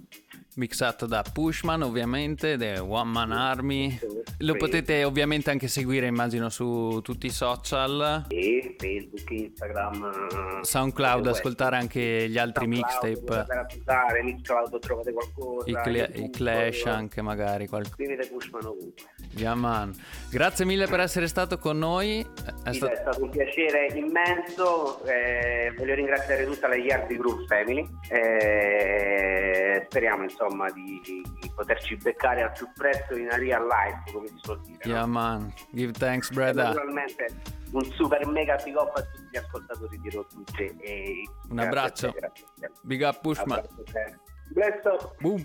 Mixato da Pushman ovviamente, The One Man Army. Lo Sì. potete ovviamente anche seguire immagino su tutti i social. E Facebook, Instagram, eh, SoundCloud, eh, ascoltare anche gli altri mixtape, andare a puntare, Mixcloud trovate qualcosa. i, YouTube, i Clash eh, anche magari. qualcosa. Scrivete Pushman ovunque. Yeah, man. Grazie mille per essere stato con noi. È Sì, stato- È stato un piacere immenso, eh, voglio ringraziare tutta la Yardi Group Family, eh, speriamo insomma di, di poterci beccare al più presto in a real life come si suol dire. Yeah, no? Give thanks, E brother. Naturalmente un super mega big up a tutti gli ascoltatori di Rotucce e Un abbraccio. te, grazie. Big up, Pushman. Bless up. Boom.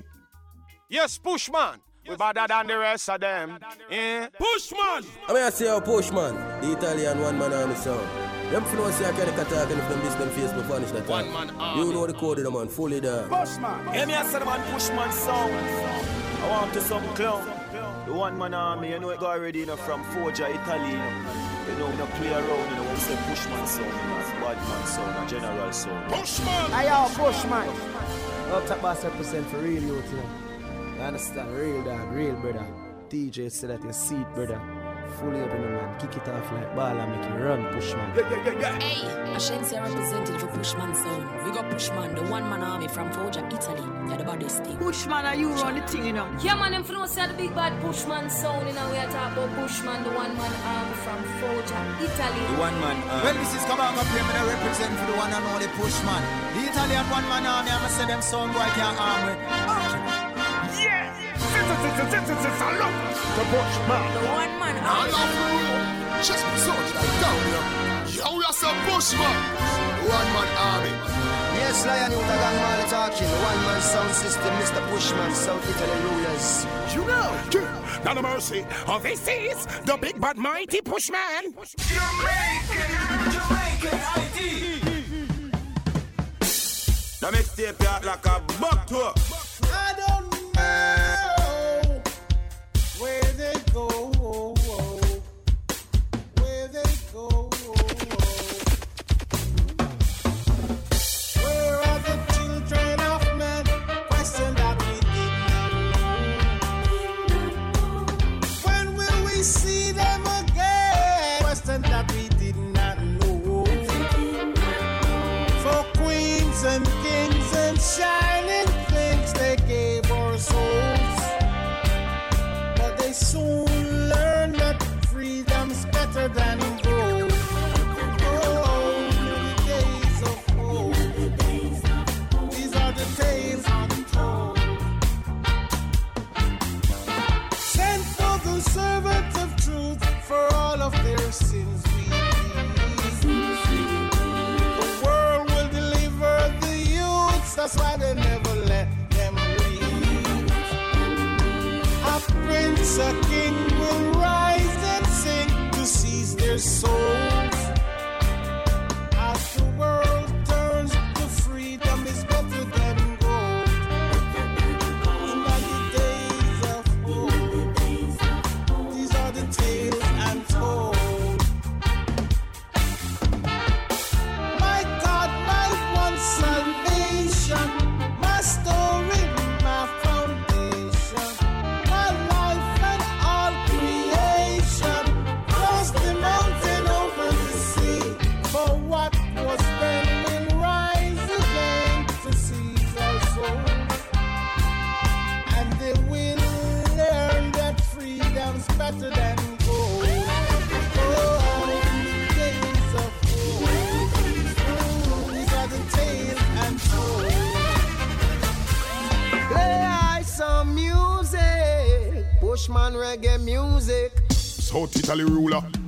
Yes, Pushman. We better than the rest of them. Yeah. Pushman. I mean, I say, oh, Pushman, the Italian one man army song. Them for know say I can't attack and if them miss them face, me vanish that One time. man army. You know the code of the man, fully there. Pushman. Hear me I say the man Pushman sound. I want to some clown. The one man army, you know it go already, you know, from Forja, Italy. You know, you know, we don't play around, you know, when we say Pushman sound, you know, bad man sound, a general sound. Pushman. Hey yo, Bushman. Up top boss represent for real youth, you know. You understand? Real dog, real brother. DJ say that your seat, brother. Fully up in the man. Kick it off like ball and make it run, Bushman. Hey, Ashensia represented for Pushman Sound. We got Pushman, the one man army from Forja, Italy. They're the baddest thing. Bushman, are you run the thing, you know? Yeah, man, them know say the big bad Pushman Sound. You know, we are talking about Pushman, the one man army from Forja, Italy. The one man army. Well, this is Kabanga play me the represent for the one and only Pushman. The Italian one man army, I'ma say them sound boy can't harm me. Yeah. Salute to Pushman. The one man oh. I army. love you. Just be so like down here. Yo, we are some Pushman. One man army. Yes, Lion Youth Gang Mali talking. One man sound system, Mr. Pushman, South Italy rulers. You know, yeah. not a mercy. Oh, this is the big bad mighty Pushman. The mixtape out like a buck tour. so Italy ruler.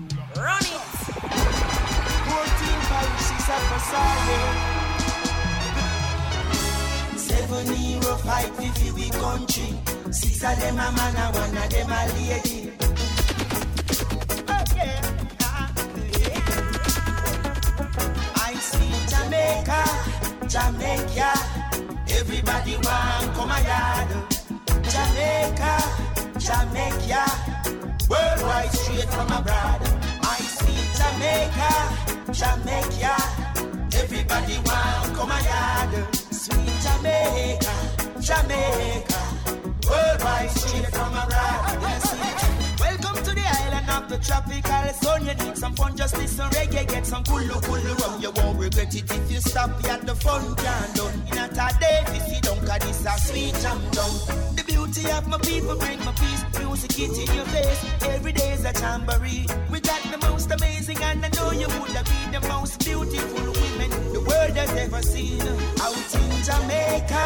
We got the most amazing, and I know you would have been the most beautiful women the world has ever seen. Out in Jamaica,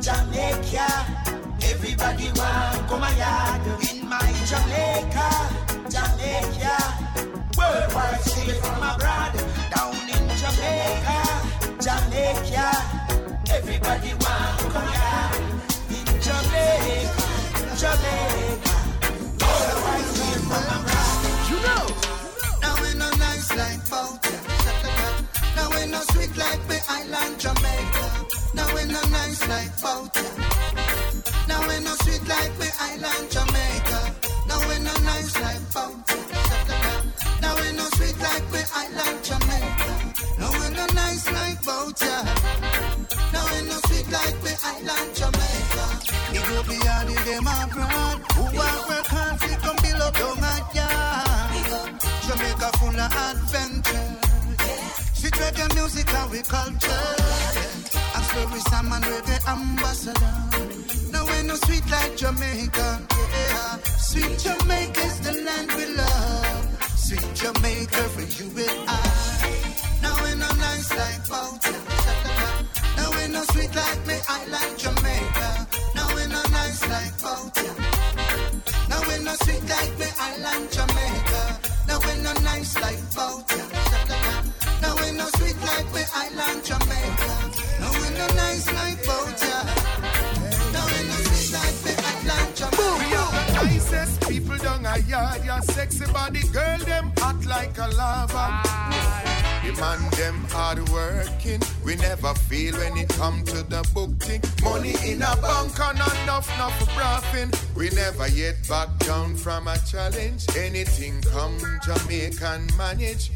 Jamaica. Everybody want come a yard in my Jamaica, Jamaica. Worldwide straight from abroad, down in Jamaica, Jamaica. Everybody want come yard in Jamaica, Jamaica. Worldwide straight from abroad. No nice like Bounty. Now we no sweet like the island Jamaica. Now we no nice like Bounty. Now we no sweet like the island Jamaica. Now we no nice like Bounty. Now we no sweet like the island Jamaica. It go be all the them abroad. Who want work hard fi come build up your yard. Jamaica full of adventure. She Sweet reggae music and we culture. As Sam and reggae ambassador. No way no sweet like Jamaica. Yeah. Sweet Jamaica is the land we love. Sweet Jamaica for you and I. Now we're no nice like Boughton. Now we're no sweet like me island Jamaica. Now we no nice like Boughton. Now we no sweet like me island Jamaica. Now we no nice like Boughton. Now we no sweet like me island Jamaica. Now no nice like Boughton. Now we no sweet like me island Jamaica. Nicest people down a yard, your sexy body girl, them hot like a lava. Ah. The man them hard working, we never feel when it come to the book thing. Money in a bank and enough, enough for profit. We never yet back down from a challenge. Anything come Jamaican manage.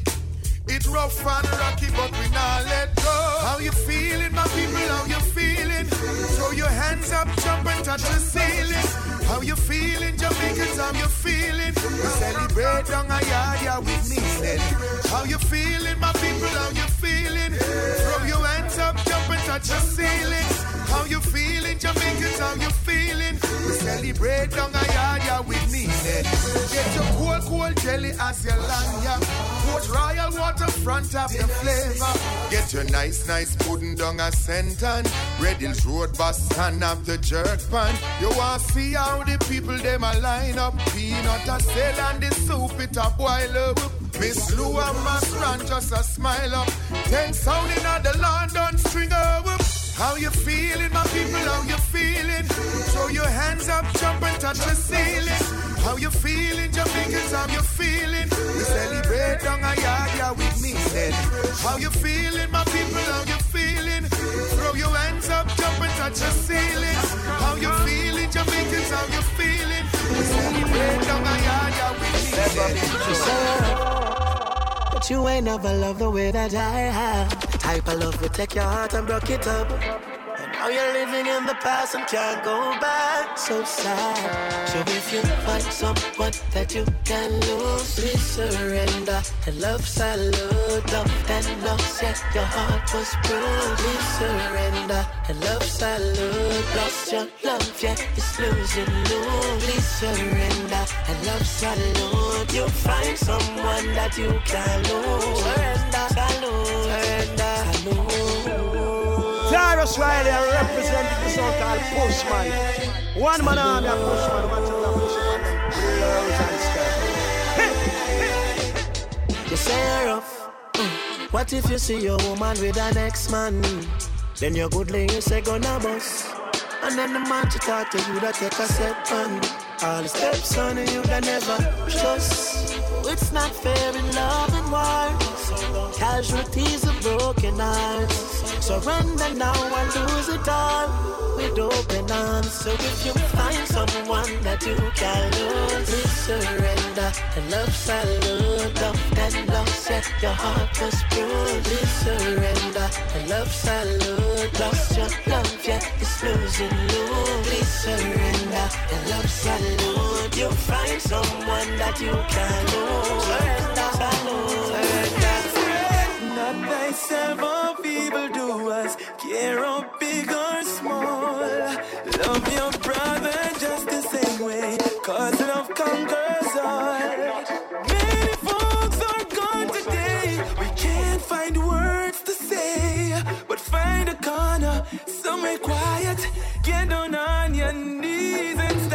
It rough and rocky, but we not let go. How you feeling, my people? How you feeling? Throw your hands up, jump and touch the ceiling. How you feeling, Jamaicans? How you feeling? We celebrate down a yard, yeah, we mean it. How you feeling, my people? How you feeling? Throw your hands up, jump and touch the ceiling. How you feeling, Jamaicans? How you feeling? We celebrate down a yard, yeah, we mean it. Get your cool, cool jelly as your land, yeah. Put royal waterfront of the flavor. Get your nice, nice pudding down a senton. Red Hills Road bus stand up the jerk pan. You want see how the people them a line up. Peanut a sell and the soup it a boil up. Miss Lou and Mass Run just a smile up. Ten sound in the London string up. How you feeling, my people? How you feeling? Throw your hands up, jump and touch the ceiling. How you feeling, Jamaicans? How you feeling? We celebrate down a yard, we mean it. How you feeling, my people? How you feeling? Throw your hands up, jump and touch the ceiling. How you feeling, Jamaicans? How you feeling? We celebrate down a yard, we mean it. But you ain't never loved the way that I have. Of love will take your heart and break it up. And now you're living in the past and can't go back. So sad. So if you find someone that you can lose, please surrender. And love salute, love that lost, yet your heart was bruised. Please surrender. And love salute, lost your love, yeah, it's losing you. Please surrender. And love salute, you'll find someone that you can lose. Surrender, salute, surrender. Tyrus Riley, I represent the so-called Pushman. One man army, a Pushman, man to the Pushman, blows and skirt. You say rough. Mm. What if you see your woman with an ex-man? Then your good you say gonna bust. And then the man to talk to you that take a step on. All the steps on you that never trust. It's not fair in love and wars. Casualties of broken hearts. Surrender now and lose it all with open arms. So if you find someone that you can lose, surrender. The love salute, love that lost yeah, your heart was bruised. Surrender. The love salute, lost your love, yeah, it's losing you. Please surrender. The love salute, you find someone that you can lose. Surrender. Not thyself evil doers, care of big or small. Love your brother just the same way, cause love conquers all. Many folks are gone today, we can't find words to say, but find a corner, somewhere quiet, get down on your knees and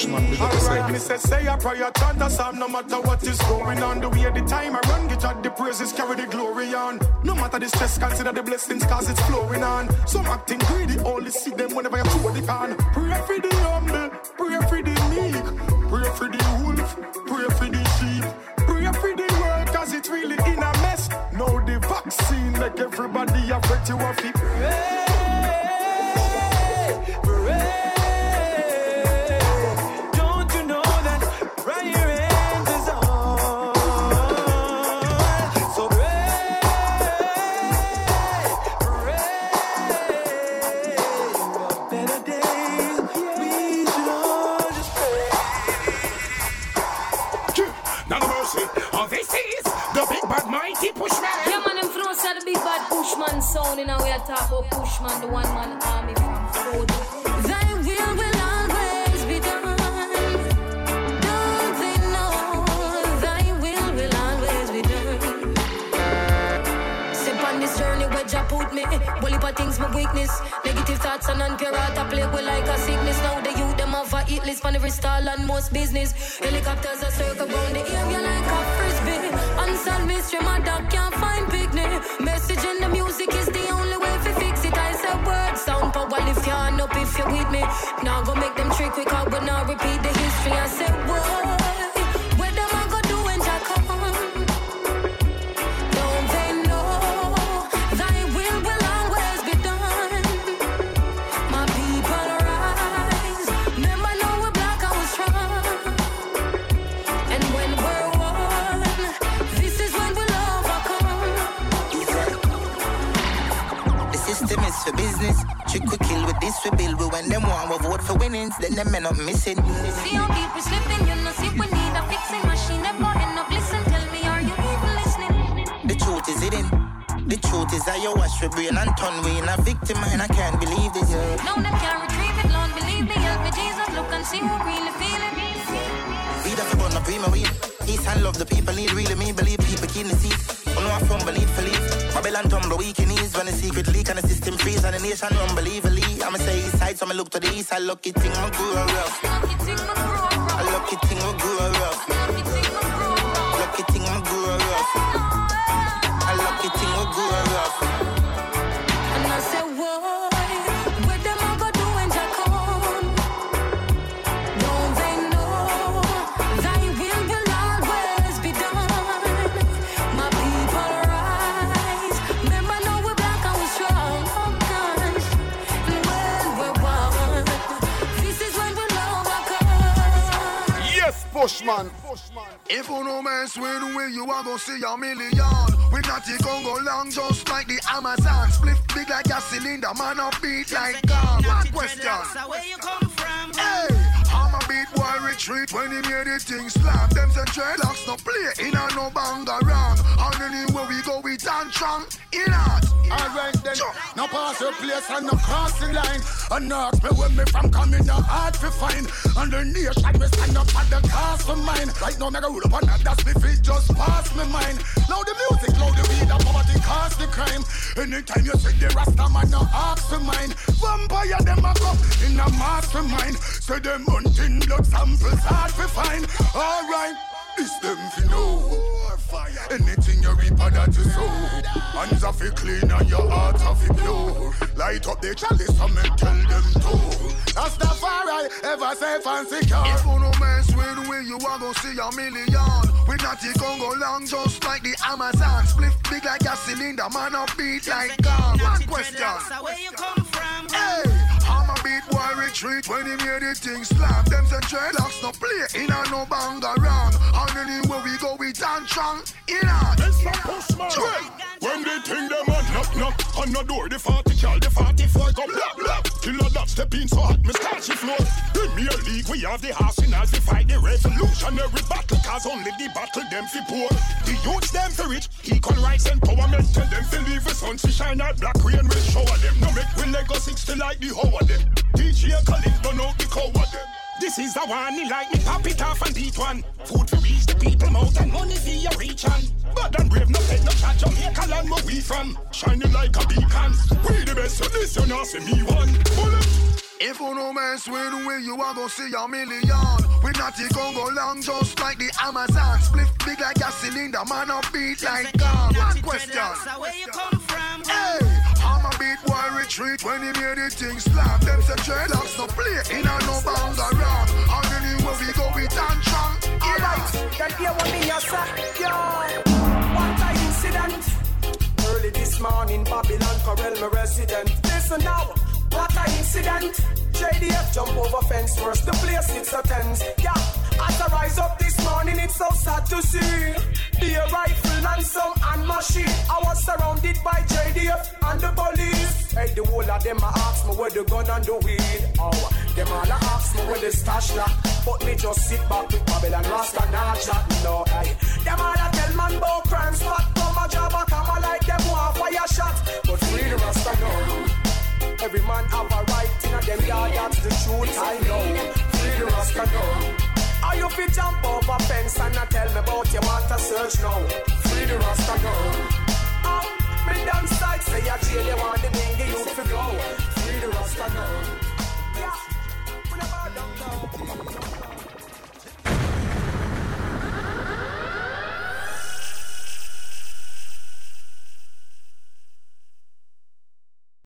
Watching a push man, big up Alright, yourself. me say, say a prayer, chant a psalm, no matter what is going on. The way the time I run, get out the praises, carry the glory on. No matter the stress, consider the blessings, cause it's flowing on. Some acting greedy, only see them whenever you throw the can. Pray for the humble, pray for the meek, pray for the wolf, pray for the sheep. Pray for the world, cause it's really in a mess. Now the vaccine, make everybody afraid to have it. Don't them men up missing. unbelievably. I'ma say east side, so I'ma look to the east side. Lucky thing, I grew up rough. I lucky thing, I grew up rough. Lucky thing, I grew up rough. I lucky thing, I grew up rough. Bushman. If you no mess with we, you are gonna see a million. We not it gon' go long, just like the Amazon. Split big like a cylinder, man up beat like God. One question. Where you come from? Hey, I'm a beat boy retreat when he made the thing slam. Them say dreadlocks no play in a no bang around. And anywhere we go, we dance strong. In art. Alright then, now pass your place and no cross the line. And ask me when me from coming, no hard to find. And the nation me stand up at the cause for mine. Right now, me go rule upon that, that's me feet just pass me mind. Now the music, now the weed, and poverty cause the crime. Anytime you see the Rasta man, no ask to mine. Vampire them a come in a mastermind. Say them hunting blood samples hard to find. Alright, this them fi know. Anything you reap of that you sow. Hands are fi clean and your heart are fi pure. Light up the chalice and me tell them to. That's the far I ever safe and secure. If you no mess with we, you are gonna see a million. We not the Congo long, just like the Amazon. Split big like a cylinder, man up beat like gun. One question. Where you come from? Hey, a beat boy retreat when he hear the thing slap. Them say dreadlocks no play in a no bang around. And anywhere we go, we dance strong. In a Mr. Postman. When they think them on knock knock on the door, the 40 cal, the 44 come blah blah. Killer that step in so hot, me she floor. Premier League, we have the arsenal to fight the revolutionary battle, cause only the battle them fi poor. The youths them fi rich, equal rights empowerment, tell them fi leave the sun to shine out black rain will shower them. No make we Lego 60 like the hoe of them. DJ Khalid burn out the cow of them. This is the one, he like me pop it off and beat one. Food to reach the people mouth and money for your reach on. Bad and brave, no pet, no chat, Jamaica land where we from. Shining like a beacon. We the best, so this you not see me one. Bullet. If you no mess with we, you are gonna see a million. We not the Congo long, just like the Amazon. Split big like a cylinder, man up beat like gun. One question. Where you come from? Hey, Beat boy retreat when he hear the thing slap. Them say dreadlocks no play in a no bounds around. And anywhere we go, we dance strong. Alright, that day when me a sack, yo. What a incident. Early this morning, Babylon, Corel, my resident. Listen now, what a incident. JDF jump over fence first, the place it's a tense. Yeah, as I rise up this morning, it's so sad to see. Be a rifle and some and machine. I was surrounded by JDF and the police. Hey, the whole of them a ask me where the gun and the weed. Oh, them all a ask me where the stash now. But me just sit back with Babylon Rasta and not chat no. Hey, them all a tell man about crime spot. Come a job a come like them want fire shot. But free the Rasta no. Every man have a right in a them yard, that's the truth I know. Free the Rasta no. Or you fi jump over fence and not tell me about you want to search now. Free the Rasta girl. Ah, me down side say I jail you want the thing you fi go. Free the Rasta girl. Yeah, we never done now.